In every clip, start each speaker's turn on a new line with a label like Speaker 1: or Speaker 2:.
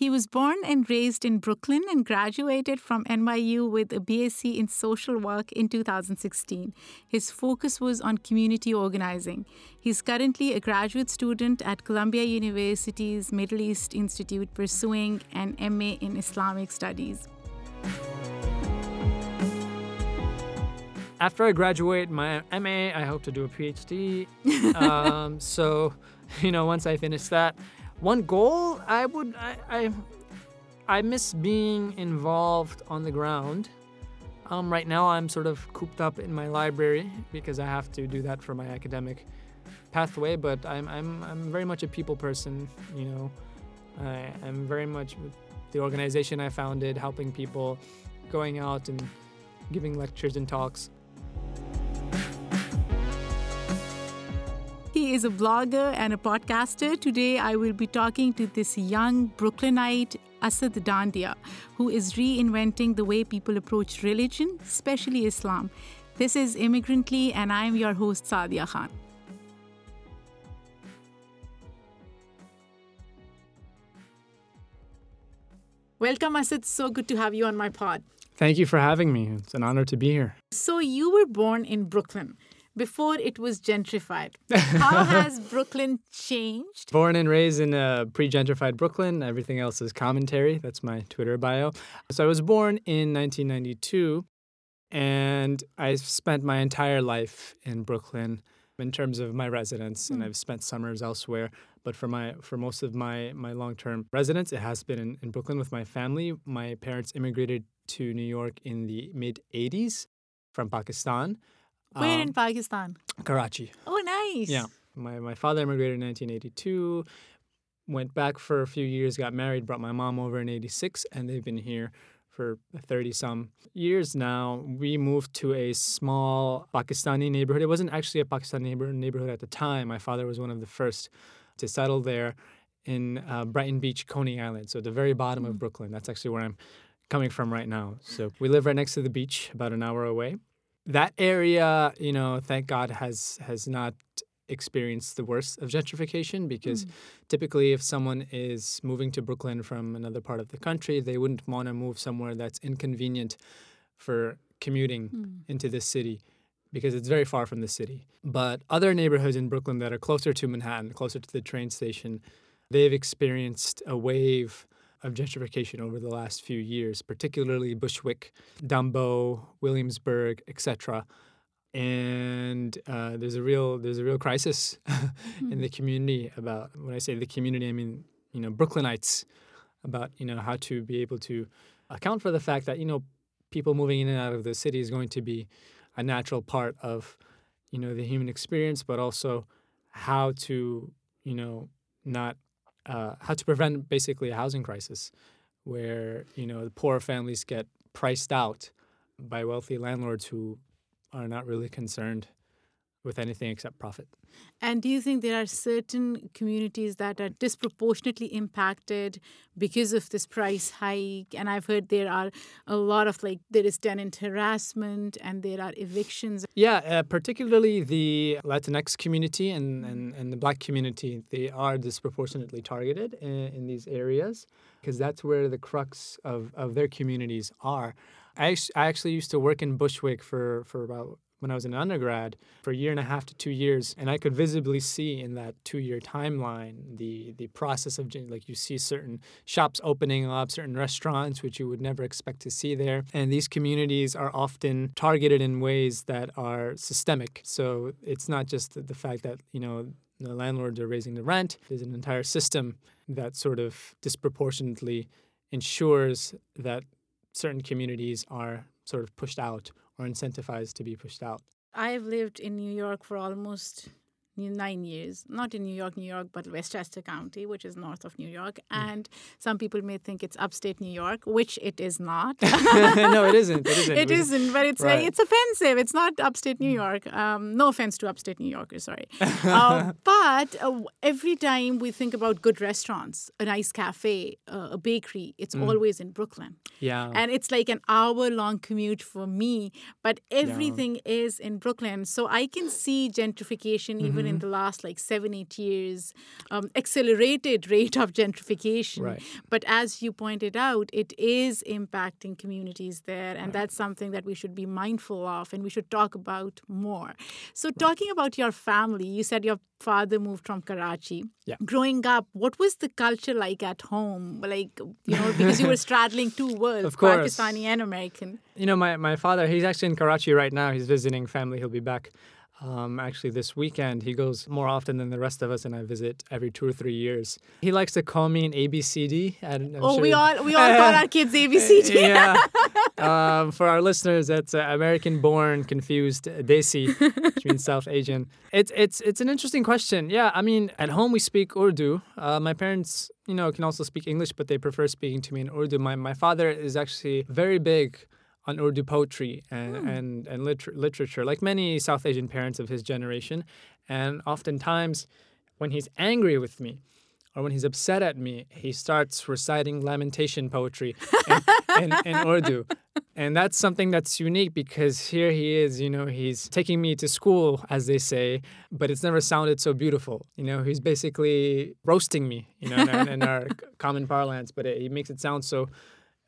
Speaker 1: He was born and raised in Brooklyn and graduated from NYU with a BSc in social work in 2016. His focus was on community organizing. He's currently a graduate student at Columbia University's Middle East Institute pursuing an MA in Islamic Studies.
Speaker 2: After I graduate my MA, I hope to do a PhD. um, so, you know, once I finish that, one goal I would I, I I miss being involved on the ground. Um, right now, I'm sort of cooped up in my library because I have to do that for my academic pathway. But I'm I'm I'm very much a people person. You know, I, I'm very much the organization I founded, helping people, going out and giving lectures and talks.
Speaker 1: He is a blogger and a podcaster. Today, I will be talking to this young Brooklynite, Asad Dandia, who is reinventing the way people approach religion, especially Islam. This is Immigrantly, and I'm your host, Sadia Khan. Welcome, Asad. So good to have you on my pod.
Speaker 2: Thank you for having me. It's an honor to be here.
Speaker 1: So, you were born in Brooklyn before it was gentrified. How has Brooklyn changed?
Speaker 2: Born and raised in uh, pre gentrified Brooklyn. Everything else is commentary. That's my Twitter bio. So, I was born in 1992, and I spent my entire life in Brooklyn in terms of my residence, mm. and hmm. I've spent summers elsewhere. But for my for most of my my long term residence, it has been in, in Brooklyn with my family. My parents immigrated to New York in the mid 80s from Pakistan.
Speaker 1: Where um, in Pakistan?
Speaker 2: Karachi.
Speaker 1: Oh, nice.
Speaker 2: Yeah. My, my father immigrated in 1982, went back for a few years, got married, brought my mom over in 86, and they've been here for 30 some years now. We moved to a small Pakistani neighborhood. It wasn't actually a Pakistani neighborhood, neighborhood at the time. My father was one of the first to settle there in uh, Brighton Beach, Coney Island, so the very bottom mm. of Brooklyn. That's actually where I'm coming from right now. So we live right next to the beach, about an hour away that area, you know, thank God has has not experienced the worst of gentrification because mm. typically if someone is moving to Brooklyn from another part of the country, they wouldn't want to move somewhere that's inconvenient for commuting mm. into this city because it's very far from the city. But other neighborhoods in Brooklyn that are closer to Manhattan, closer to the train station, they've experienced a wave of gentrification over the last few years, particularly Bushwick, Dumbo, Williamsburg, etc. And uh, there's a real there's a real crisis in the hmm. community about when I say the community, I mean you know Brooklynites about you know how to be able to account for the fact that you know people moving in and out of the city is going to be a natural part of you know the human experience, but also how to you know not uh, how to prevent basically a housing crisis where you know the poor families get priced out by wealthy landlords who are not really concerned with anything except profit.
Speaker 1: And do you think there are certain communities that are disproportionately impacted because of this price hike? And I've heard there are a lot of like there is tenant harassment and there are evictions.
Speaker 2: Yeah, uh, particularly the Latinx community and, and, and the black community, they are disproportionately targeted in, in these areas because that's where the crux of, of their communities are. I, I actually used to work in Bushwick for, for about when I was an undergrad for a year and a half to two years, and I could visibly see in that two-year timeline the the process of like you see certain shops opening up, certain restaurants which you would never expect to see there, and these communities are often targeted in ways that are systemic. So it's not just the, the fact that you know the landlords are raising the rent. There's an entire system that sort of disproportionately ensures that certain communities are sort of pushed out or incentivized to be pushed out.
Speaker 1: I've lived in New York for almost nine years, not in New York, New York, but Westchester County, which is north of New York. Mm. And some people may think it's upstate New York, which it is not.
Speaker 2: no, it isn't. It isn't.
Speaker 1: It isn't, but it's right. it's offensive. It's not upstate New York. Um, no offense to upstate New Yorkers, sorry. uh, but uh, every time we think about good restaurants, a nice cafe, uh, a bakery, it's mm. always in Brooklyn.
Speaker 2: Yeah.
Speaker 1: And it's like an hour long commute for me, but everything yeah. is in Brooklyn. So I can see gentrification even in the last like seven, eight years, um, accelerated rate of gentrification.
Speaker 2: Right.
Speaker 1: But as you pointed out, it is impacting communities there, and that's something that we should be mindful of and we should talk about more. So, talking about your family, you said your father moved from Karachi.
Speaker 2: Yeah.
Speaker 1: Growing up, what was the culture like at home? Like, you know, because you were straddling two worlds,
Speaker 2: Of course.
Speaker 1: Pakistani and American.
Speaker 2: You know, my, my father, he's actually in Karachi right now. He's visiting family. He'll be back um, actually this weekend. He goes more often than the rest of us, and I visit every two or three years. He likes to call me an ABCD. And I'm
Speaker 1: oh,
Speaker 2: sure-
Speaker 1: we all we all call our kids ABCD.
Speaker 2: yeah. Um, for our listeners, that's uh, American-born, confused uh, Desi, which means South Asian. It's it's it's an interesting question. Yeah, I mean, at home we speak Urdu. Uh, my parents, you know, can also speak English, but they prefer speaking to me in Urdu. My my father is actually very big on Urdu poetry and hmm. and and liter- literature, like many South Asian parents of his generation. And oftentimes, when he's angry with me, or when he's upset at me, he starts reciting lamentation poetry in, in, in Urdu. And that's something that's unique because here he is, you know, he's taking me to school, as they say, but it's never sounded so beautiful. You know, he's basically roasting me, you know, in our, in our common parlance, but it, he makes it sound so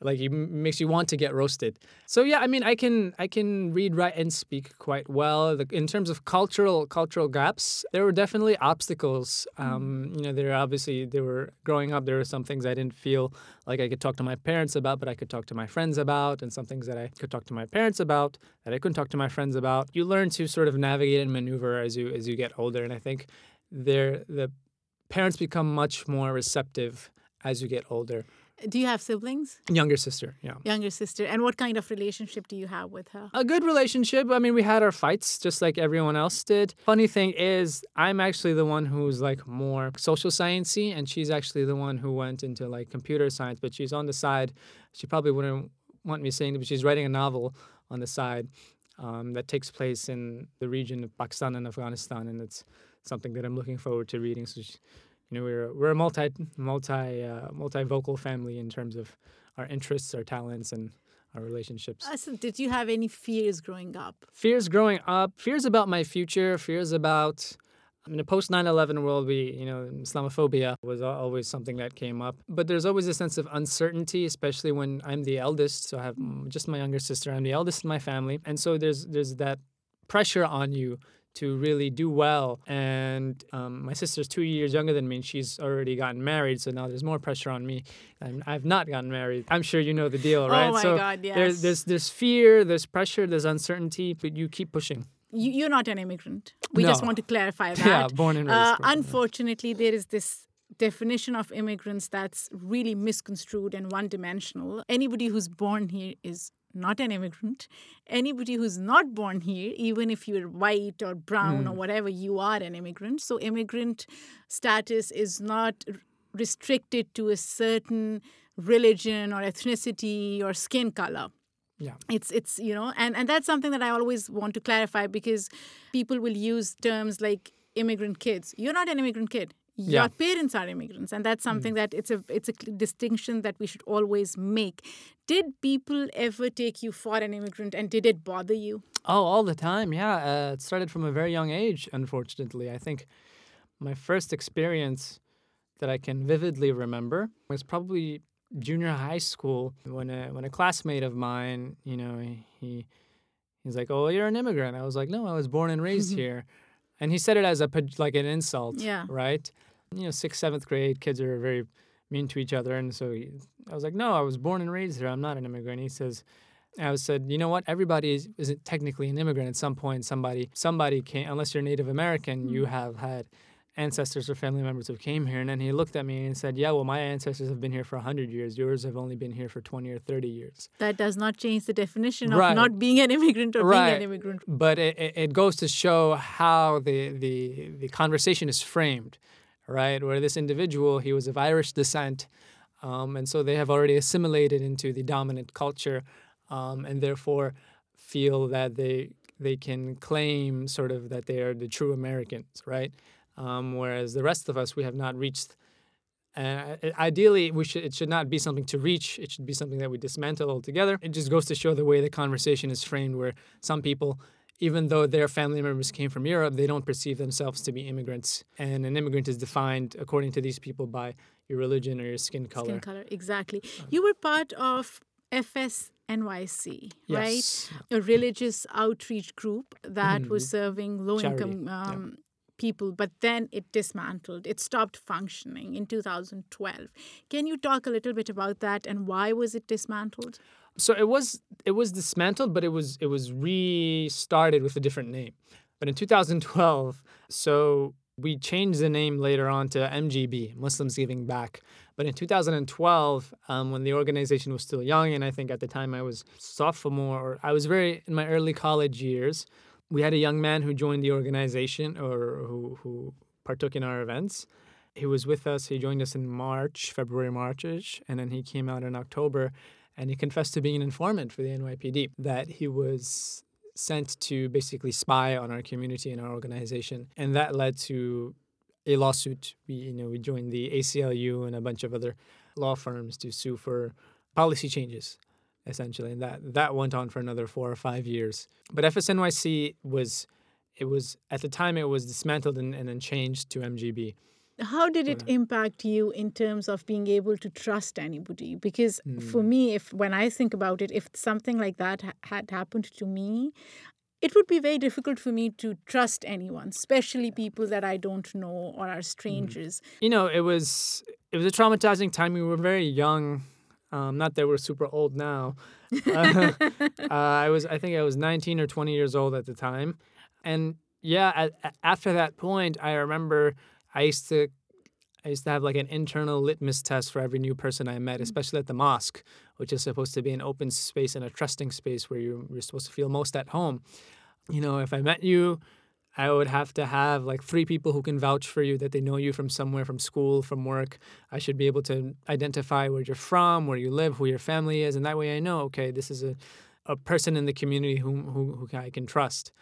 Speaker 2: like it makes you want to get roasted. So yeah, I mean, I can I can read, write, and speak quite well. The, in terms of cultural cultural gaps, there were definitely obstacles. Um, you know, there obviously there were growing up. There were some things I didn't feel like I could talk to my parents about, but I could talk to my friends about, and some things that I could talk to my parents about that I couldn't talk to my friends about. You learn to sort of navigate and maneuver as you as you get older, and I think there the parents become much more receptive as you get older.
Speaker 1: Do you have siblings?
Speaker 2: Younger sister, yeah.
Speaker 1: Younger sister. And what kind of relationship do you have with her?
Speaker 2: A good relationship. I mean, we had our fights just like everyone else did. Funny thing is, I'm actually the one who's like more social sciencey, and she's actually the one who went into like computer science. But she's on the side. She probably wouldn't want me saying it, but she's writing a novel on the side um, that takes place in the region of Pakistan and Afghanistan, and it's something that I'm looking forward to reading. So, she, you know, we're we're a multi multi uh, multi-vocal family in terms of our interests, our talents, and our relationships.
Speaker 1: Uh, so did you have any fears growing up?
Speaker 2: Fears growing up, fears about my future, fears about in a post 9/11 world, we you know Islamophobia was always something that came up. But there's always a sense of uncertainty, especially when I'm the eldest. So I have just my younger sister. I'm the eldest in my family, and so there's there's that pressure on you to really do well. And um, my sister's two years younger than me, and she's already gotten married. So now there's more pressure on me. And I've not gotten married. I'm sure you know the deal, right?
Speaker 1: Oh my
Speaker 2: so
Speaker 1: God, yes.
Speaker 2: there's there's there's fear, there's pressure, there's uncertainty, but you keep pushing.
Speaker 1: You, you're not an immigrant. We just want to clarify that.
Speaker 2: Yeah, born and raised.
Speaker 1: Uh, unfortunately, there is this definition of immigrants that's really misconstrued and one dimensional. Anybody who's born here is not an immigrant. Anybody who's not born here, even if you're white or brown
Speaker 2: Hmm.
Speaker 1: or whatever, you are an immigrant. So, immigrant status is not restricted to a certain religion or ethnicity or skin color
Speaker 2: Yeah.
Speaker 1: it's it's you know and and that's something that i always want to clarify because people will use terms like immigrant kids you're not an immigrant kid your
Speaker 2: Yeah. Mm.
Speaker 1: parents are immigrants and that's something that it's a it's a distinction that we should always make did people ever take you for an immigrant and did it bother you
Speaker 2: Oh, all the time. Yeah. Uh, it started from a very young age, unfortunately. I think my first experience that I can vividly remember was probably junior high school when a, when a classmate of mine, you know, he, he he's like, "Oh, you're an immigrant." I was like, "No, I was born and raised here." And he said it as a like an insult,
Speaker 1: Yeah.
Speaker 2: right? You know, sixth, seventh grade kids are very mean to each other, and so he, I was like, "No, I was born and raised here. I'm not an immigrant." He says, I said, you know what? Everybody is, isn't technically an immigrant. At some point, somebody somebody came. Unless you're Native American, you mm. have had ancestors or family members who came here. And then he looked at me and said, "Yeah, well, my ancestors have been here for hundred years. Yours have only been here for twenty or thirty years."
Speaker 1: that does not change the definition of
Speaker 2: Right.
Speaker 1: not being an immigrant or being an immigrant
Speaker 2: But it, it, it goes to show how the, the the conversation is framed, right? Where this individual, he was of Irish descent, um, and so they have already assimilated into the dominant culture, um, and therefore feel that they they can claim sort of that they are the true Americans, right? Um, whereas the rest of us, we have not reached. Uh, ideally, we should it should not be something to reach. It should be something that we dismantle altogether. It just goes to show the way the conversation is framed, where some people even though their family members came from Europe, they don't perceive themselves to be immigrants. And an immigrant is defined, according to these people, by your religion or your skin color.
Speaker 1: Skin color, exactly. You were part of FSNYC,
Speaker 2: Yes.
Speaker 1: right? A religious outreach group that was
Speaker 2: Mhm.
Speaker 1: serving low
Speaker 2: Charity,
Speaker 1: income um, people, but then it dismantled. It stopped functioning in 2012. Can you talk a little bit about that and why was it dismantled?
Speaker 2: So it was it was dismantled, but it was it was restarted with a different name. But in 2012, so we changed the name later on to MGB, Muslims Giving Back. But in 2012, um, when the organization was still young, and I think at the time I was sophomore, or I was very in my early college years, we had a young man who joined the organization or who who partook in our events. He was with us. He joined us in March, February, Marchish, and then he came out in October and he confessed to being an informant for the NYPD, that he was sent to basically spy on our community and our organization. And that led to a lawsuit. We, you know, we joined the ACLU and a bunch of other law firms to sue for policy changes, essentially. And that, that went on for another four or five years. But FSNYC was, it was, at the time, it was dismantled and, and then changed to MGB.
Speaker 1: How did it
Speaker 2: Yeah.
Speaker 1: impact you in terms of being able to trust anybody? Because for
Speaker 2: Hmm.
Speaker 1: me, if when I think about it, if something like that ha- had happened to me, it would be very difficult for me to trust anyone, especially people that I don't know or
Speaker 2: Hmm.
Speaker 1: are strangers.
Speaker 2: you know, it was it was a traumatizing time. We were very young. Um, not that we're super old now. Uh, uh, I was, I think, I was 19 or 20 years old at the time, and yeah, at, after that point, I remember I used to, I used to have like an internal litmus test for every new person I met, especially at the mosque, which is supposed to be an open space and a trusting space where you're, you're supposed to feel most at home. You know, if I met you, I would have to have like three people who can vouch for you that they know you from somewhere, from school, from work. I should be able to identify where you're from, where you live, who your family is, and that way I know, okay, this is a, a person in the community whom who, who I can trust,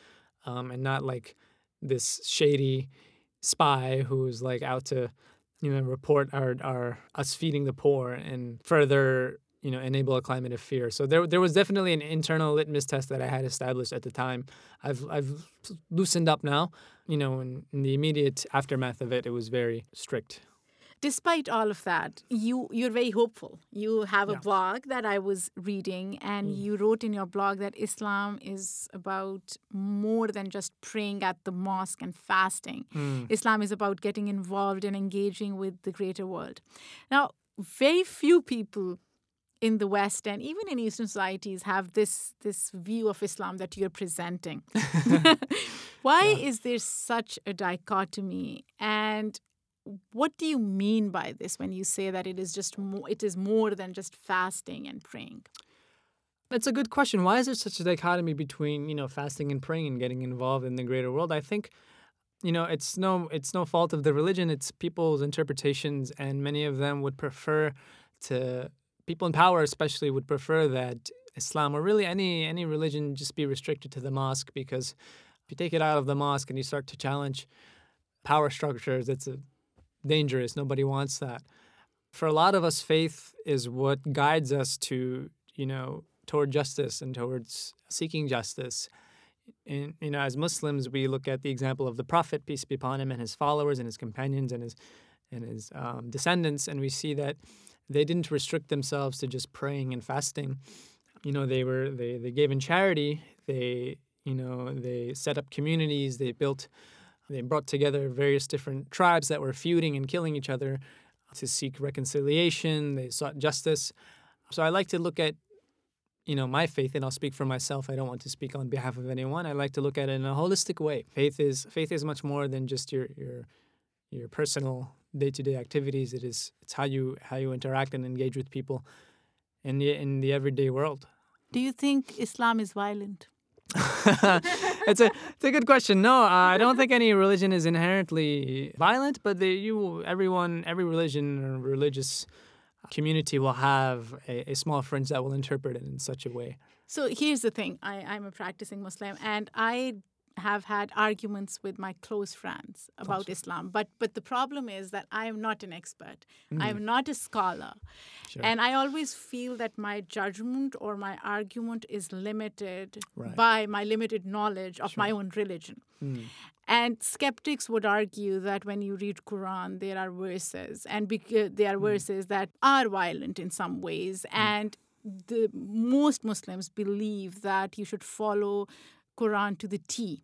Speaker 2: um, and not like this shady spy who's like out to, you know, report our our us feeding the poor and further you know enable a climate of fear. So there there was definitely an internal litmus test that I had established at the time. I've I've loosened up now. You know, in, in the immediate aftermath of it, it was very strict.
Speaker 1: Despite all of that, you you're very hopeful. You have a
Speaker 2: Yeah.
Speaker 1: blog that I was reading, and mm. you wrote in your blog that Islam is about more than just praying at the mosque and fasting. Mm. Islam is about getting involved and engaging with the greater world. Now, very few people in the West and even in Eastern societies have this this view of Islam that you're presenting. Why is there such a dichotomy? And what do you mean by this when you say that it is just more, it is more than just fasting and praying?
Speaker 2: That's a good question. Why is there such a dichotomy between you know fasting and praying and getting involved in the greater world? I think you know it's no it's no fault of the religion. It's people's interpretations, and many of them would prefer to people in power, especially, would prefer that Islam or really any any religion just be restricted to the mosque because if you take it out of the mosque and you start to challenge power structures, it's dangerous. Nobody wants that. For a lot of us, faith is what guides us to you know toward justice and towards seeking justice. And you know, as Muslims, we look at the example of the Prophet, peace be upon him, and his followers and his companions and his and his um, descendants, and we see that they didn't restrict themselves to just praying and fasting. You know, they were they they gave in charity. They you know they set up communities. They built. They brought together various different tribes that were feuding and killing each other to seek reconciliation. They sought justice. So I like to look at you know my faith and i'll speak for myself i don't want to speak on behalf of anyone i like to look at it in a holistic way faith is faith is much more than just your your your personal day-to-day activities it is it's how you how you interact and engage with people in the in the everyday world
Speaker 1: Do you think Islam is violent?
Speaker 2: it's a it's a good question. No, I don't think any religion is inherently violent, but they, you everyone every religion or religious community will have a, a small fringe that will interpret it in such a way.
Speaker 1: So here's the thing I, I'm a practicing Muslim and I have had arguments with my close friends about
Speaker 2: Awesome.
Speaker 1: Islam. But but the problem is that I am not an expert. I
Speaker 2: Mm.
Speaker 1: am not a scholar.
Speaker 2: Sure.
Speaker 1: And I always feel that my judgment or my argument is limited
Speaker 2: Right.
Speaker 1: by my limited knowledge of my own religion.
Speaker 2: Mm.
Speaker 1: And skeptics would argue that when you read Quran, there are verses, and bec- there are
Speaker 2: Mm.
Speaker 1: verses that are violent in some ways. And the most Muslims believe that you should follow Quran to the T,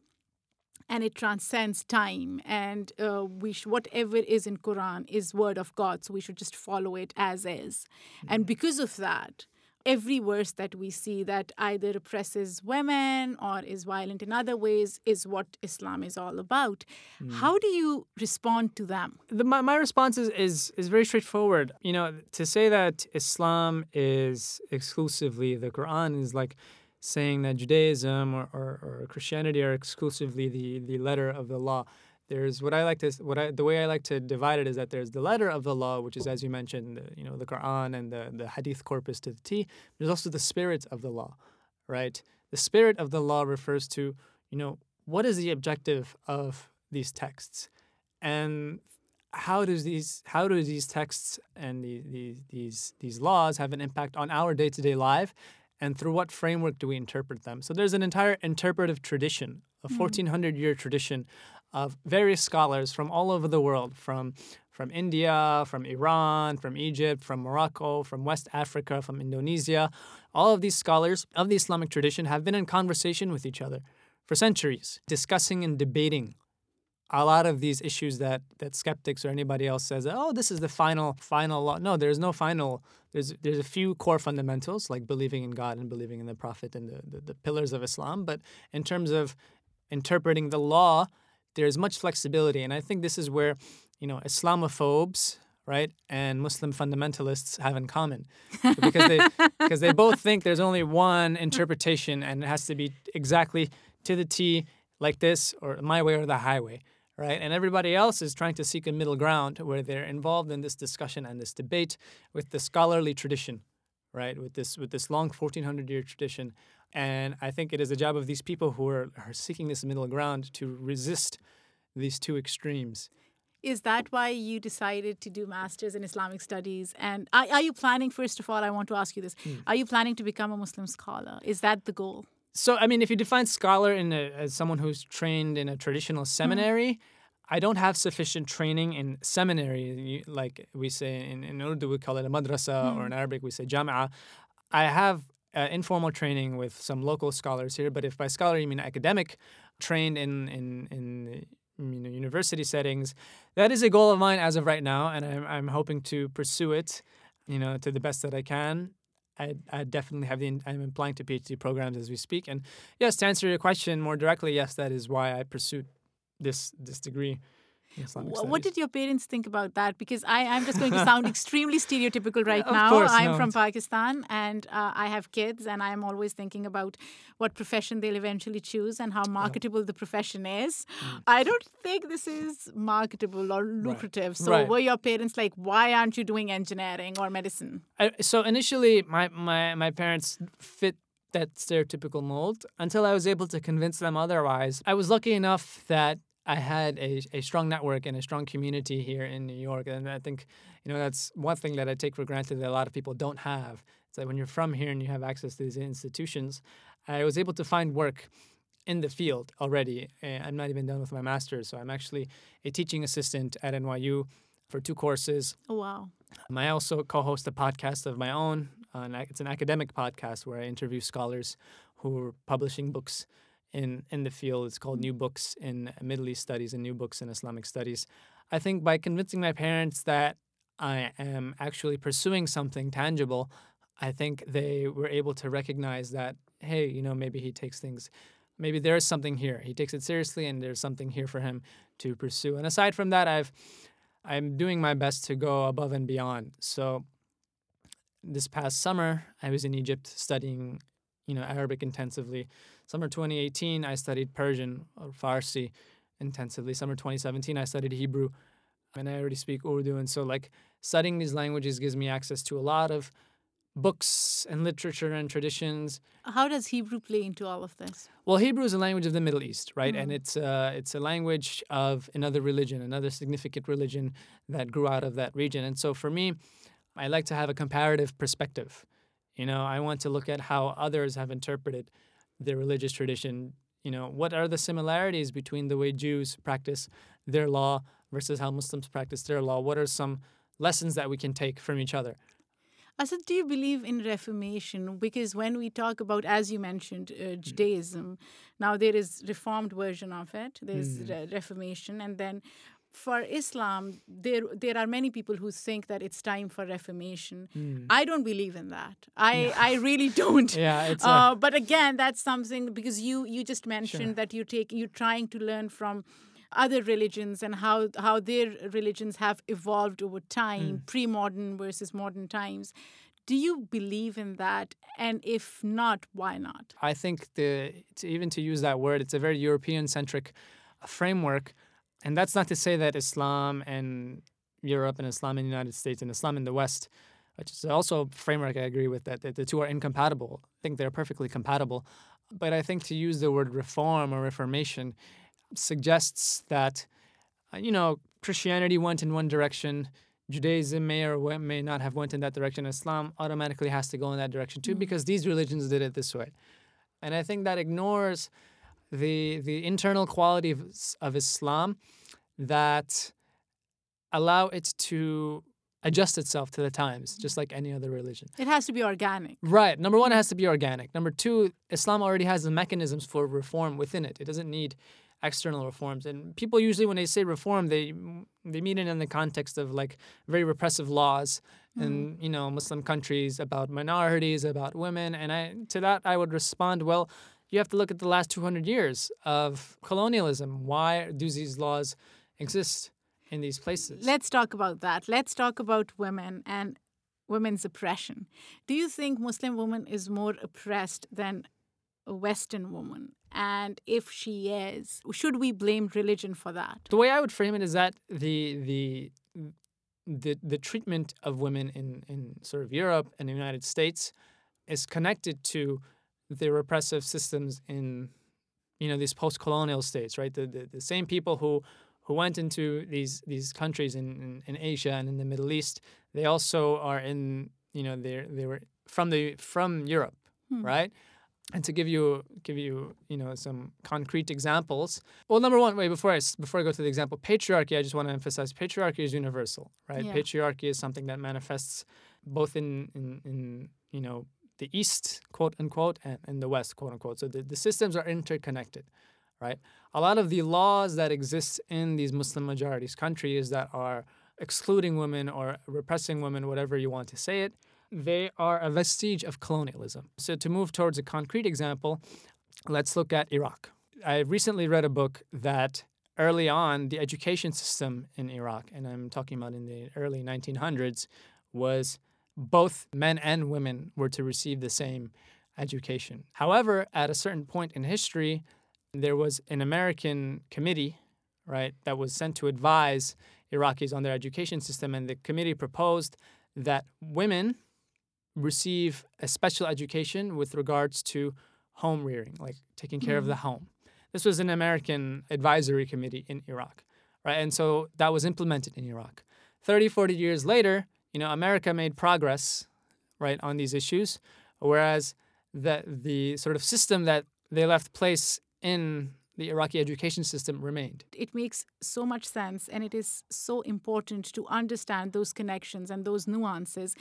Speaker 1: and it transcends time. And uh, we sh- whatever is in Quran is word of God, so we should just follow it as is. And because of that, every verse that we see that either oppresses women or is violent in other ways is what Islam is all about. How do you respond to them?
Speaker 2: the, my, my response is, is is very straightforward. You know, to say that Islam is exclusively the Quran is like saying that Judaism or, or, or Christianity are exclusively the, the letter of the law. There's what I like to what I the way I like to divide it is that there's the letter of the law, which is as you mentioned, the, you know, the Quran and the, the Hadith corpus to the T. There's also the spirit of the law, right? The spirit of the law refers to, you know, what is the objective of these texts, and how does these how do these texts and the, these these these laws have an impact on our day to day life, and through what framework do we interpret them? So there's an entire interpretive tradition, a mm-hmm. 1400 year tradition of various scholars from all over the world, from from India, from Iran, from Egypt, from Morocco, from West Africa, from Indonesia. All of these scholars of the Islamic tradition have been in conversation with each other for centuries, discussing and debating a lot of these issues that that skeptics or anybody else says, oh, this is the final final law. No, there's no final. There's there's a few core fundamentals like believing in God and believing in the Prophet and the, the, the pillars of Islam. But in terms of interpreting the law, there's much flexibility, and I think this is where you know Islamophobes. Right, and Muslim fundamentalists have in common, because they because they both think there's only one interpretation and it has to be exactly to the T, like this, or my way or the highway right? And everybody else is trying to seek a middle ground where they're involved in this discussion and this debate with the scholarly tradition, right? With this with this long 1400 year tradition. And I think it is the job of these people who are, are seeking this middle ground to resist these two extremes.
Speaker 1: Is that why you decided to do masters in Islamic studies? And are, are you planning? First of all, I want to ask you this: hmm. Are you planning to become a Muslim scholar? Is that the goal?
Speaker 2: So, I mean, if you define scholar in a, as someone who's trained in a traditional seminary, I don't have sufficient training in seminary, like we say in, in Urdu, we call it a madrasa, or in Arabic, we say jam'a. I have uh, informal training with some local scholars here, but if by scholar you mean academic, trained in, in, in you know, university settings, that is a goal of mine as of right now, and I'm, I'm hoping to pursue it, you know, to the best that I can. I, I definitely have the I'm applying to PhD programs as we speak. And yes, to answer your question more directly, yes, that is why I pursued this this degree Islamic
Speaker 1: What did your parents think about that? Because I, I'm just going to sound extremely stereotypical right
Speaker 2: Of
Speaker 1: now.
Speaker 2: course,
Speaker 1: I'm
Speaker 2: no,
Speaker 1: from Pakistan and uh, I have kids, and I'm always thinking about what profession they'll eventually choose and how marketable the profession is.
Speaker 2: Mm.
Speaker 1: I don't think this is marketable or lucrative. So,
Speaker 2: Right.
Speaker 1: were your parents like, why aren't you doing engineering or medicine?
Speaker 2: I, so initially, my, my my parents fit that stereotypical mold until I was able to convince them otherwise. I was lucky enough that I had a, a strong network and a strong community here in New York, and I think you know that's one thing that I take for granted that a lot of people don't have. It's that when you're from here and you have access to these institutions, I was able to find work in the field already. Eh, I'm not even done with my master's, so I'm actually a teaching assistant at NYU for two courses.
Speaker 1: Oh, wow.
Speaker 2: Um, I also co-host a podcast of my own. Uh, it's an academic podcast where I interview scholars who are publishing books in in the field. It's called mm-hmm. New Books in Middle East Studies and New Books in Islamic Studies. I think by convincing my parents that I am actually pursuing something tangible, I think they were able to recognize that hey, you know, maybe he takes things. Maybe there is something here. He takes it seriously, and there's something here for him to pursue. And aside from that, I've I'm doing my best to go above and beyond. So this past summer, I was in Egypt studying, you know, Arabic intensively. Summer 2018, I studied Persian or Farsi intensively. Summer 2017, I studied Hebrew, and I already speak Urdu. And so, like, studying these languages gives me access to a lot of books and literature and traditions.
Speaker 1: How does Hebrew play into all of this?
Speaker 2: Well, Hebrew is a language of the Middle East, right? And it's uh, it's a language of another religion, another significant religion that grew out of that region. And so for me, I like to have a comparative perspective. You know, I want to look at how others have interpreted their religious tradition. You know, what are the similarities between the way Jews practice their law versus how Muslims practice their law? What are some lessons that we can take from each other?
Speaker 1: Asad, do you believe in Reformation? Because when we talk about, as you mentioned, uh, Judaism, now there is reformed version of it. There's
Speaker 2: Mm.
Speaker 1: Reformation, and then for Islam, there there are many people who think that it's time for Reformation. I don't believe in that. I I really don't.
Speaker 2: Mm. Yeah, it's a-
Speaker 1: uh, but again, that's something because you you just mentioned that you take you're trying to learn from other religions and how how their religions have evolved over time, pre-modern versus modern times. Do you believe in that? And if not, why not?
Speaker 2: I think the to, even to use that word, it's a very European centric framework, and that's not to say that Islam and Europe and Islam in the United States and Islam in the West, which is also a framework I agree with that, that the two are incompatible. I think they're perfectly compatible, but I think to use the word reform or reformation suggests that uh, you know Christianity went in one direction. Judaism may or may not have went in that direction. Islam automatically has to go in that direction too, because these religions did it this way. And I think that ignores the the internal quality of, of Islam that allow it to adjust itself to the times, just like any other religion.
Speaker 1: It has to be organic.
Speaker 2: Right. Number one, it has to be organic. Number two, Islam already has the mechanisms for reform within it. It doesn't need external reforms. And people usually, when they say reform, they they mean it in the context of like very repressive laws mm-hmm. in you know Muslim countries about minorities, about women. And I to that I would respond, well, you have to look at the last 200 years of colonialism. Why do these laws exist in these places?
Speaker 1: Let's talk about that. Let's talk about women and women's oppression. Do you think Muslim woman is more oppressed than a Western woman? And if she is, should we blame religion for that?
Speaker 2: The way I would frame it is that the the the the treatment of women in in sort of Europe and the United States is connected to the repressive systems in you know these post-colonial states, right? The the, the same people who who went into these these countries in, in, in Asia and in the Middle East, they also are in you know they they were from the from Europe, hmm. right? And to give you give you you know some concrete examples. Well, number one, wait before I before I go to the example, patriarchy. I just want to emphasize patriarchy is universal, right?
Speaker 1: Yeah.
Speaker 2: Patriarchy is something that manifests both in in, in you know the East, quote unquote, and in the West, quote unquote. So the, the systems are interconnected, right? A lot of the laws that exist in these Muslim majorities countries that are excluding women or repressing women, whatever you want to say it, they are a vestige of colonialism. So to move towards a concrete example, let's look at Iraq. I recently read a book that early on the education system in Iraq, and I'm talking about in the early 1900s, was both men and women were to receive the same education. However, at a certain point in history, there was an American committee, right, that was sent to advise Iraqis on their education system, and the committee proposed that women receive a special education with regards to home rearing, like taking care of the mm-hmm. home. This was an American advisory committee in Iraq, right? And so that was implemented in Iraq. 30, 40 years later, you know, America made progress, right, on these issues, whereas the, the sort of system that they left place in the Iraqi education system remained.
Speaker 1: It makes so much sense, and it is so important to understand those connections and those nuances.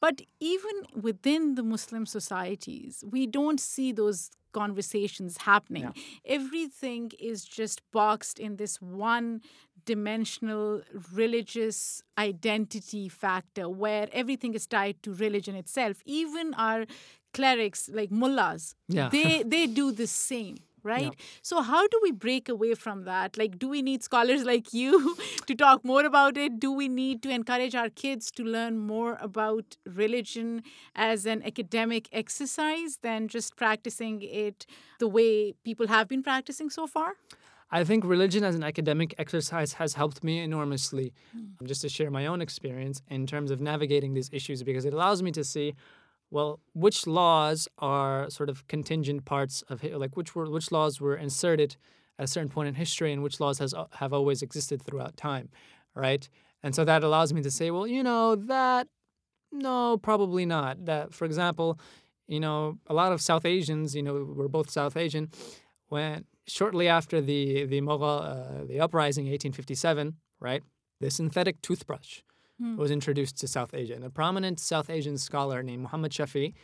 Speaker 1: But even within the Muslim societies, we don't see those conversations happening. Everything is just boxed in this one dimensional religious identity factor where everything is tied to religion itself. Even our clerics, like mullahs,
Speaker 2: Yeah.
Speaker 1: they, they do the same right? So, how do we break away from that? Like, do we need scholars like you to talk more about it? Do we need to encourage our kids to learn more about religion as an academic exercise than just practicing it the way people have been practicing so far?
Speaker 2: I think religion as an academic exercise has helped me enormously, hmm. just to share my own experience in terms of navigating these issues, because it allows me to see well, which laws are sort of contingent parts of like which were which laws were inserted at a certain point in history and which laws has have always existed throughout time, right? And so that allows me to say, well, you know, that no, probably not. That, for example, you know, a lot of South Asians, you know, we're both South Asian, when shortly after the the Mughal, uh, the uprising, 1857, right? The synthetic toothbrush
Speaker 1: Hmm.
Speaker 2: was introduced to South Asia, and a prominent South Asian scholar named Muhammad Shafi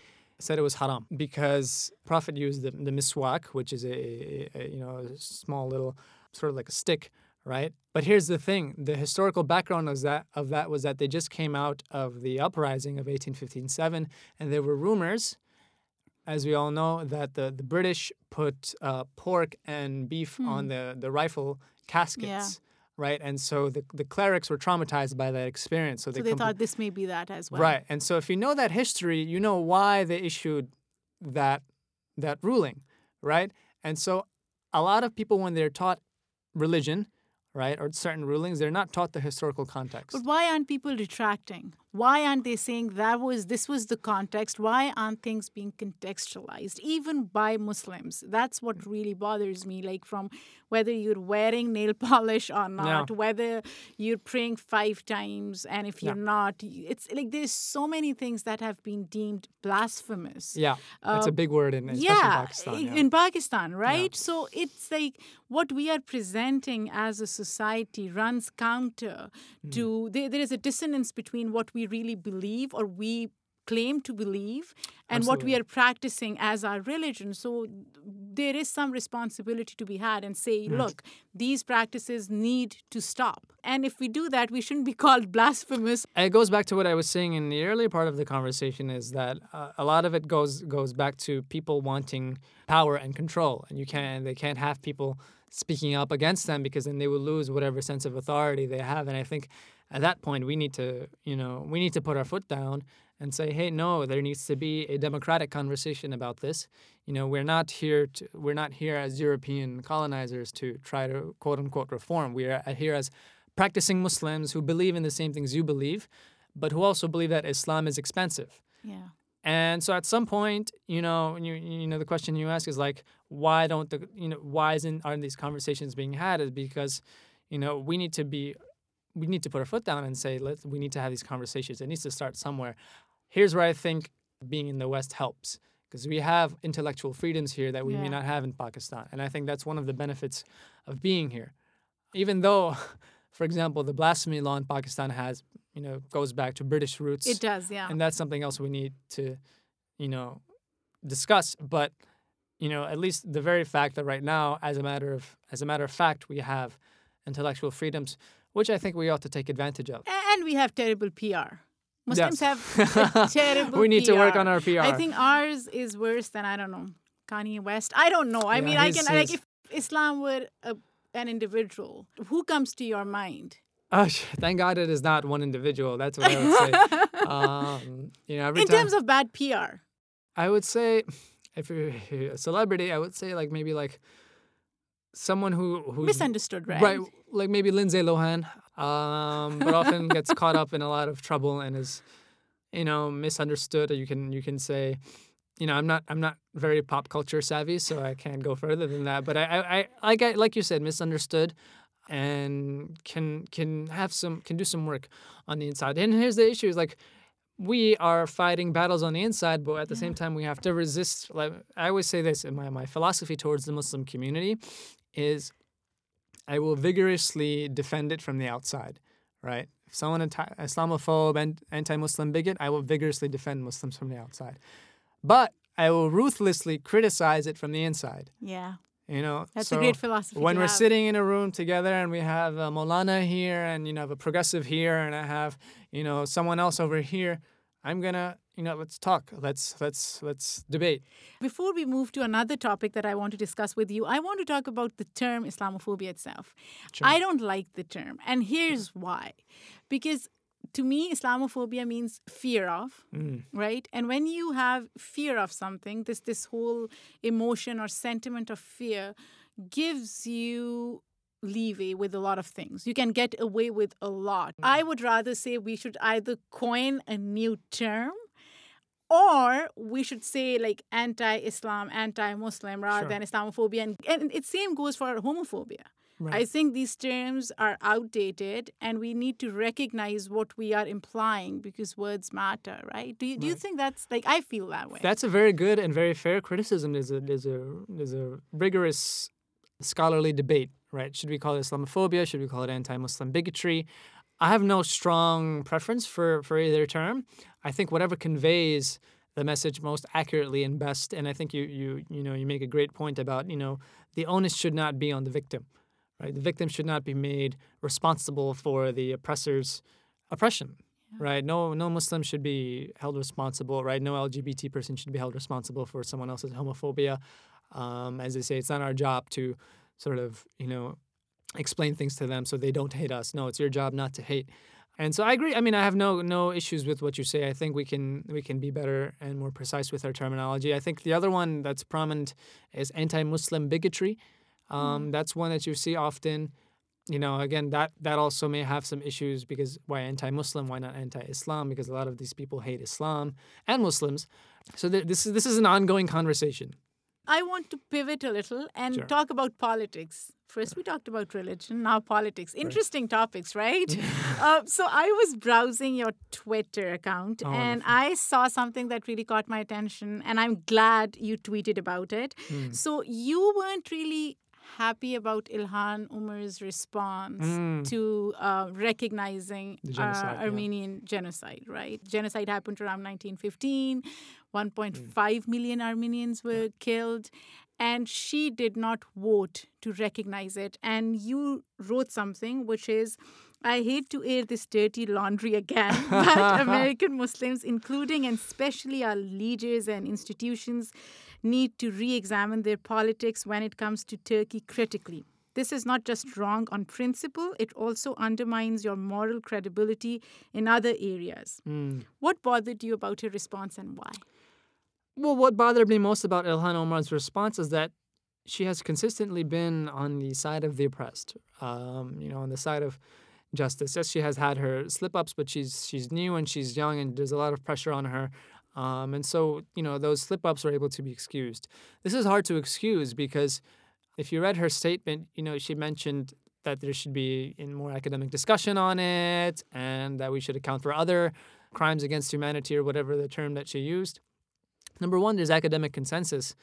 Speaker 2: said it was haram because Prophet used the, the miswak, which is a, a you know a small little sort of like a stick, right? But here's the thing: the historical background of that of that was that they just came out of the uprising of 1857, and there were rumors, as we all know, that the, the British put uh, pork and beef on the the rifle caskets. Right, and so the, the clerics were traumatized by that experience. So they,
Speaker 1: So they
Speaker 2: compl-
Speaker 1: thought this may be that as well.
Speaker 2: Right. And so if you know that history, you know why they issued that that ruling, right? And so a lot of people when they're taught religion, right, or certain rulings, they're not taught the historical context.
Speaker 1: But why aren't people retracting? Why aren't they saying that was this was the context? Why aren't things being contextualized even by Muslims? That's what really bothers me. Like from whether you're wearing nail polish or not, whether you're praying five times, and if you're not, it's like there's so many things that have been deemed blasphemous.
Speaker 2: Yeah. That's a big word in especially
Speaker 1: Uh, yeah,
Speaker 2: Pakistan. Yeah.
Speaker 1: in Pakistan, right? So it's like what we are presenting as a society runs counter
Speaker 2: Hmm.
Speaker 1: to there, there is a dissonance between what we really believe or we claim to believe and what we are practicing as our religion. So there is some responsibility to be had and say look these practices need to stop. And if we do that we shouldn't be called blasphemous.
Speaker 2: It goes back to what I was saying in the earlier part of the conversation is that uh, a lot of it goes goes back to people wanting power and control, and you can't they can't have people speaking up against them because then they will lose whatever sense of authority they have. And I think at that point we need to you know we need to put our foot down and say, hey, no, there needs to be a democratic conversation about this. You know, we're not here to we're not here as European colonizers to try to quote unquote reform. We are here as practicing Muslims who believe in the same things you believe, but who also believe that Islam is expensive.
Speaker 1: yeah
Speaker 2: And so at some point, you know, you you know the question you ask is like, why don't the you know why isn't aren't these conversations being had? Is because, you know, we need to be we need to put our foot down and say let's we need to have these conversations. It needs to start somewhere. Here's where I think being in the West helps because we have intellectual freedoms here that we may not have in Pakistan, and I think that's one of the benefits of being here. Even though, for example, the blasphemy law in Pakistan has you know goes back to British roots
Speaker 1: it does yeah
Speaker 2: and that's something else we need to you know discuss but you know at least the very fact that right now as a matter of as a matter of fact we have intellectual freedoms which i think we ought to take advantage of
Speaker 1: and we have terrible PR. Muslims
Speaker 2: Yes.
Speaker 1: have terrible
Speaker 2: we need to work on our pr
Speaker 1: I think ours is worse than I don't know Kanye West. I don't know. I
Speaker 2: Yeah,
Speaker 1: mean, I can like if Islam were a, an individual, who comes to your mind?
Speaker 2: oh, thank god it is not one individual that's what i would say um, you know every
Speaker 1: In
Speaker 2: time
Speaker 1: terms of bad PR,
Speaker 2: i would say if you're a celebrity i would say like maybe like someone who who's
Speaker 1: misunderstood, right?
Speaker 2: Right, like maybe Lindsay Lohan, um, but often gets caught up in a lot of trouble and is, you know, misunderstood. Or you can you can say, you know, I'm not I'm not very pop culture savvy, so I can't go further than that. But I I, I like I, like you said, misunderstood, and can can have some can do some work on the inside. And here's the issue: is like we are fighting battles on the inside, but at the same time we have to resist. Like I always say this in my my philosophy towards the Muslim community is I will vigorously defend it from the outside, right? If someone anti- Islamophobe and anti-Muslim bigot, I will vigorously defend Muslims from the outside. But I will ruthlessly criticize it from the inside.
Speaker 1: Yeah,
Speaker 2: You know,
Speaker 1: that's
Speaker 2: so
Speaker 1: a great philosophy.
Speaker 2: when we're
Speaker 1: have.
Speaker 2: sitting in a room together and we have uh, a Molana here and you know have a progressive here and I have you know someone else over here, I'm gonna you know let's talk, let's let's let's debate.
Speaker 1: Before we move to another topic that I want to discuss with you, I want to talk about the term Islamophobia itself. I don't like the term, and here's why. Because to me, Islamophobia means fear of, mm. right? And when you have fear of something, this this whole emotion or sentiment of fear gives you leeway with a lot of things. You can get away with a lot. Mm. I would rather say we should either coin a new term or we should say like anti-Islam, anti-Muslim rather
Speaker 2: Sure.
Speaker 1: than Islamophobia, and, and it same goes for homophobia. I think these terms are outdated, and we need to recognize what we are implying because words matter, right? Do you, do you think that's like I feel that way?
Speaker 2: That's a very good and very fair criticism. There's a there's a there's a rigorous scholarly debate, right? Should we call it Islamophobia? Should we call it anti-Muslim bigotry? I have no strong preference for for either term. I think whatever conveys the message most accurately and best. And I think you you you know you make a great point about you know the onus should not be on the victim, right? The victim should not be made responsible for the oppressor's oppression right? No, no Muslim should be held responsible, right? No LGBT person should be held responsible for someone else's homophobia. Um, as they say, it's not our job to sort of, you know, explain things to them so they don't hate us. No, it's your job not to hate. And so I agree. I mean, I have no no issues with what you say. I think we can we can be better and more precise with our terminology. I think the other one that's prominent is anti-Muslim bigotry. Um, That's one that you see often you know again that that also may have some issues because why anti-muslim why not anti-islam because a lot of these people hate islam and muslims so th- this is this is an ongoing conversation
Speaker 1: I want to pivot a little and
Speaker 2: Sure.
Speaker 1: talk about politics. First, we talked about religion, now politics. Interesting topics, right? uh, so, I was browsing your Twitter account
Speaker 2: Oh,
Speaker 1: and
Speaker 2: wonderful.
Speaker 1: I saw something that really caught my attention, and I'm glad you tweeted about it.
Speaker 2: Hmm.
Speaker 1: So, you weren't really happy about Ilhan Omar's response
Speaker 2: Mm.
Speaker 1: to uh, recognizing
Speaker 2: genocide,
Speaker 1: uh,
Speaker 2: yeah.
Speaker 1: Armenian genocide, right? Genocide happened around 1915. 1.5
Speaker 2: Hmm.
Speaker 1: million Armenians were killed, and she did not vote to recognize it. And you wrote something which is. I hate to air this dirty laundry again, but American Muslims, including and especially our leaders and institutions, need to re examine their politics when it comes to Turkey critically. This is not just wrong on principle, it also undermines your moral credibility in other areas. Hmm. What bothered you about her response and why?
Speaker 2: Well what bothered me most about ilhan omar's response is that she has consistently been on the side of the oppressed um, you know on the side of justice. Yes she has had her slip ups but she's she's new and she's young and there's a lot of pressure on her um, and so you know those slip ups are able to be excused. This is hard to excuse because if you read her statement you know she mentioned that there should be in more academic discussion on it and that we should account for other crimes against humanity or whatever the term that she used number one there's academic consensus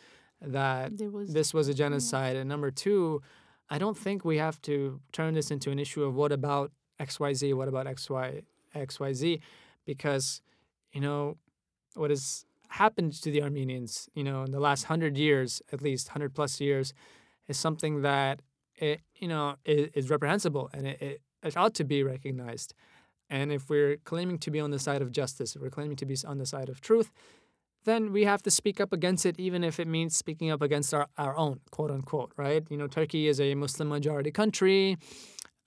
Speaker 2: that
Speaker 1: was
Speaker 2: this was a genocide. And number two i don't think we have to turn this into an issue of what about xyz what about xy xyz because you know what has happened to the armenians you know in the last 100 years at least 100 plus years is something that it you know is, is reprehensible and it, it, it ought to be recognized. And if we're claiming to be on the side of justice if we're claiming to be on the side of truth then we have to speak up against it, even if it means speaking up against our, our own, quote unquote, right? You know, Turkey is a Muslim majority country.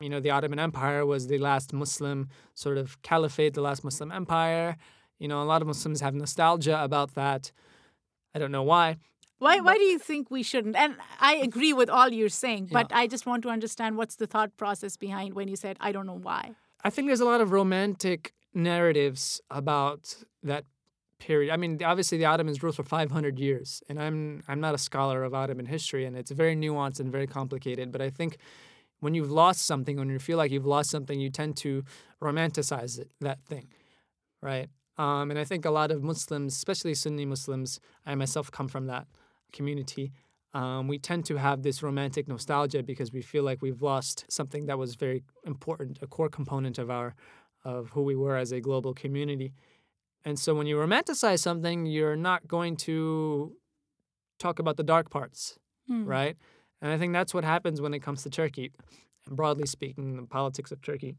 Speaker 2: You know, the Ottoman Empire was the last Muslim sort of caliphate, the last Muslim empire. You know, a lot of Muslims have nostalgia about that. I don't know why.
Speaker 1: Why, why do you think we shouldn't? And I agree with all you're saying, but
Speaker 2: Yeah.
Speaker 1: I just want to understand what's the thought process behind when you said, I don't know why.
Speaker 2: I think there's a lot of romantic narratives about that period. I mean, obviously the Ottomans ruled for 500 years, and I'm I'm not a scholar of Ottoman history, and it's very nuanced and very complicated. But I think when you've lost something, when you feel like you've lost something, you tend to romanticize it, that thing, right? Um, and I think a lot of Muslims, especially Sunni Muslims, I myself come from that community. Um, we tend to have this romantic nostalgia because we feel like we've lost something that was very important, a core component of our of who we were as a global community. And so when you romanticize something, you're not going to talk about the dark parts,
Speaker 1: Hmm.
Speaker 2: right? And I think that's what happens when it comes to Turkey. And broadly speaking, the politics of Turkey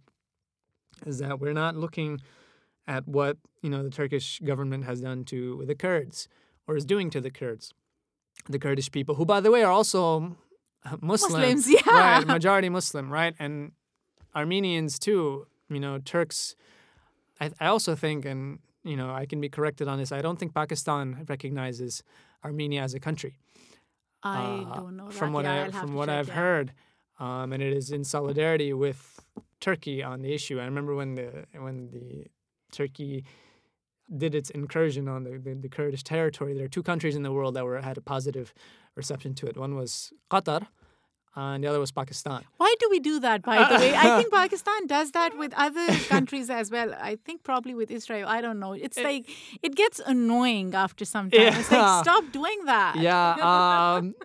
Speaker 2: is that we're not looking at what, you know, the Turkish government has done to the Kurds or is doing to the Kurds. The Kurdish people, who by the way are also Muslim,
Speaker 1: Muslims, yeah.
Speaker 2: right, majority Muslim, right? And Armenians too, you know, Turks I, I also think, and you know, I can be corrected on this. I don't think Pakistan recognizes Armenia as a country.
Speaker 1: I
Speaker 2: uh,
Speaker 1: don't know.
Speaker 2: From
Speaker 1: that.
Speaker 2: what
Speaker 1: Yeah,
Speaker 2: I from what
Speaker 1: check,
Speaker 2: I've
Speaker 1: yeah.
Speaker 2: heard, um, and it is in solidarity with Turkey on the issue. I remember when the when the Turkey did its incursion on the, the, the Kurdish territory, there are two countries in the world that were had a positive reception to it. One was Qatar, and the other was Pakistan.
Speaker 1: Why do we do that, by the way? I think Pakistan does that with other countries as well. I think probably with Israel. I don't know. It's like it gets annoying after some time. It's like stop doing that.
Speaker 2: Yeah, um,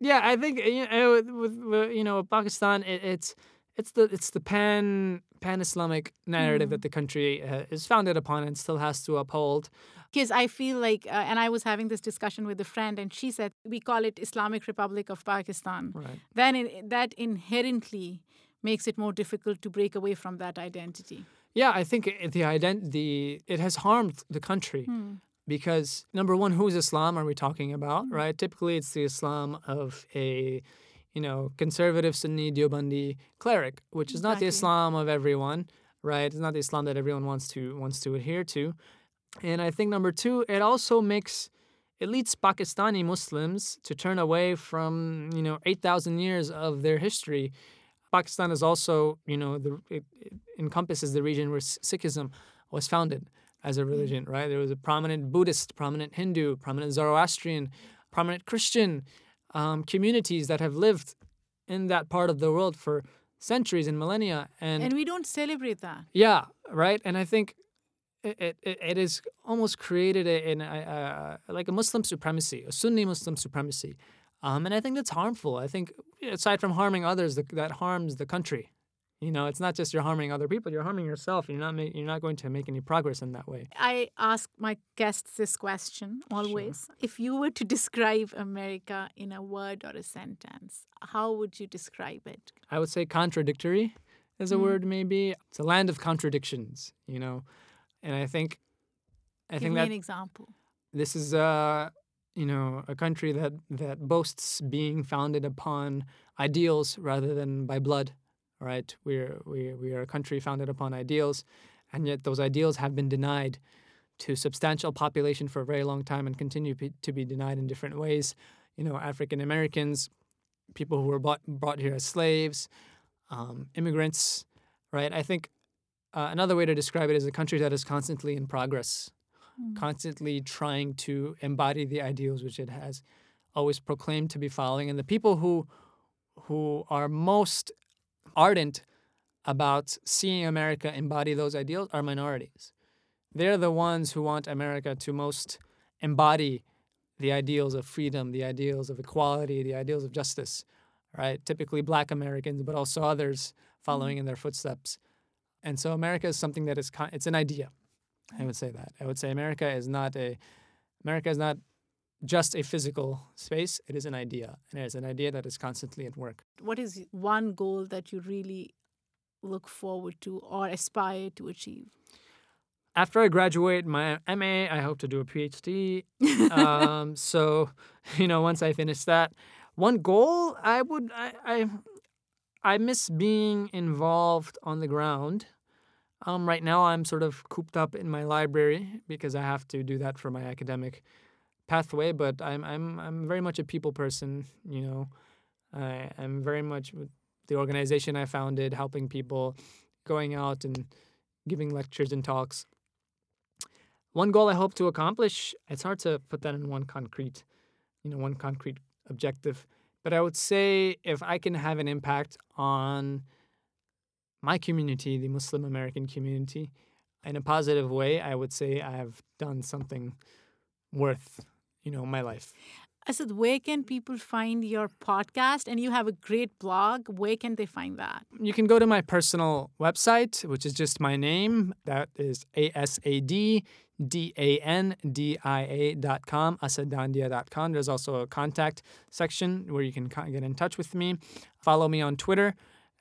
Speaker 2: yeah. I think you know, with, with, you know Pakistan, it, it's it's the it's the pan pan Islamic narrative that the country uh, is founded upon and still has to uphold.
Speaker 1: Because I feel like, uh, and I was having this discussion with a friend, and she said we call it Islamic Republic of Pakistan.
Speaker 2: Right.
Speaker 1: Then it, that inherently makes it more difficult to break away from that identity.
Speaker 2: Yeah, I think it, the ident- the it has harmed the country
Speaker 1: Hmm.
Speaker 2: because number one, whose Islam are we talking about? Right. Typically, it's the Islam of a you know conservative Sunni Deobandi cleric, which is not the Islam of everyone. Right. It's not the Islam that everyone wants to wants to adhere to. And I think number two, it also makes it leads Pakistani Muslims to turn away from you know eight thousand years of their history. Pakistan is also you know the it, it encompasses the region where Sikhism was founded as a religion. Right, there was a prominent Buddhist, prominent Hindu, prominent Zoroastrian, prominent Christian um, communities that have lived in that part of the world for centuries and millennia. And,
Speaker 1: And we don't celebrate that.
Speaker 2: yeah, right. And I think it it, it, has almost created a, an, a, a, like a Muslim supremacy, a Sunni Muslim supremacy, um, and I think that's harmful. I think aside from harming others, that, that harms the country. You know, it's not just you're harming other people; you're harming yourself. You're not ma- you're not going to make any progress in that way.
Speaker 1: I ask my guests this question always. If you were to describe America in a word or a sentence, how would you describe it?
Speaker 2: I would say contradictory is a word. Maybe it's a land of contradictions. You know, and I think I
Speaker 1: Give
Speaker 2: think
Speaker 1: me
Speaker 2: that
Speaker 1: an example.
Speaker 2: this is uh you know a country that that boasts being founded upon ideals rather than by blood right? We're we, we are a country founded upon ideals and yet those ideals have been denied to substantial population for a very long time and continue pe- to be denied in different ways. You know african americans people who were bought, brought here as slaves um, immigrants right? I think uh, another way to describe it is a country that is constantly in progress constantly trying to embody the ideals which it has always proclaimed to be following and the people who who are most ardent about seeing America embody those ideals are minorities. They're the ones who want America to most embody the ideals of freedom, the ideals of equality, the ideals of justice, right? Typically black Americans, but also others following in their footsteps. And so America is something that is con- it's an idea. I would say that. I would say America is not a America is not just a physical space. It is an idea, and it is an idea that is constantly at work.
Speaker 1: What is one goal that you really look forward to or aspire to achieve?
Speaker 2: After I graduate my MA, I hope to do a PhD. um, so, you know, once I finish that, one goal I would I I, I miss being involved on the ground. Um, right now, I'm sort of cooped up in my library because I have to do that for my academic pathway. But I'm I'm I'm very much a people person. You know, I, I'm very much with the organization I founded, helping people, going out and giving lectures and talks. One goal I hope to accomplish. It's hard to put that in one concrete, you know, one concrete objective. But I would say if I can have an impact on my community, the Muslim American community, in a positive way, I would say I have done something worth, you know, my life.
Speaker 1: Asad, where can people find your podcast? And you have a great blog. Where can they find that?
Speaker 2: You can go to my personal website, which is just my name. That is A S A D D A N D I A dot com, asadandia dot com. There's also a contact section where you can get in touch with me. Follow me on Twitter.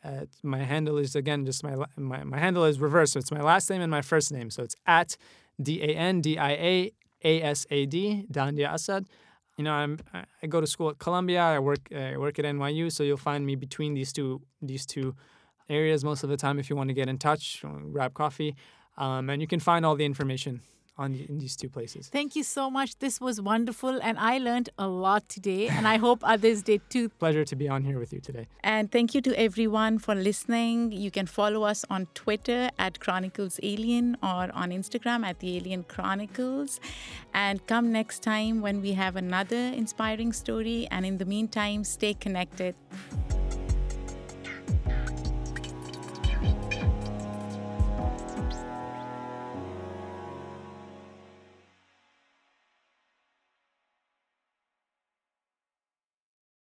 Speaker 2: Uh, my handle is again just my, my my handle is reversed, so it's my last name and my first name. So it's at D A N D I A A S A D Dandia Asad. You know, I'm I I go to school at Columbia. I work I work at NYU, so you'll find me between these two these two areas most of the time. If you want to get in touch, grab coffee, um, and you can find all the information on in these two places.
Speaker 1: Thank you so much. This was wonderful, and I learned a lot today, and I hope others did too.
Speaker 2: Pleasure to be on here with you today.
Speaker 1: And thank you to everyone for listening. You can follow us on Twitter at Chronicles Alien or on Instagram at the Alien Chronicles. And come next time when we have another inspiring story. And in the meantime, stay connected.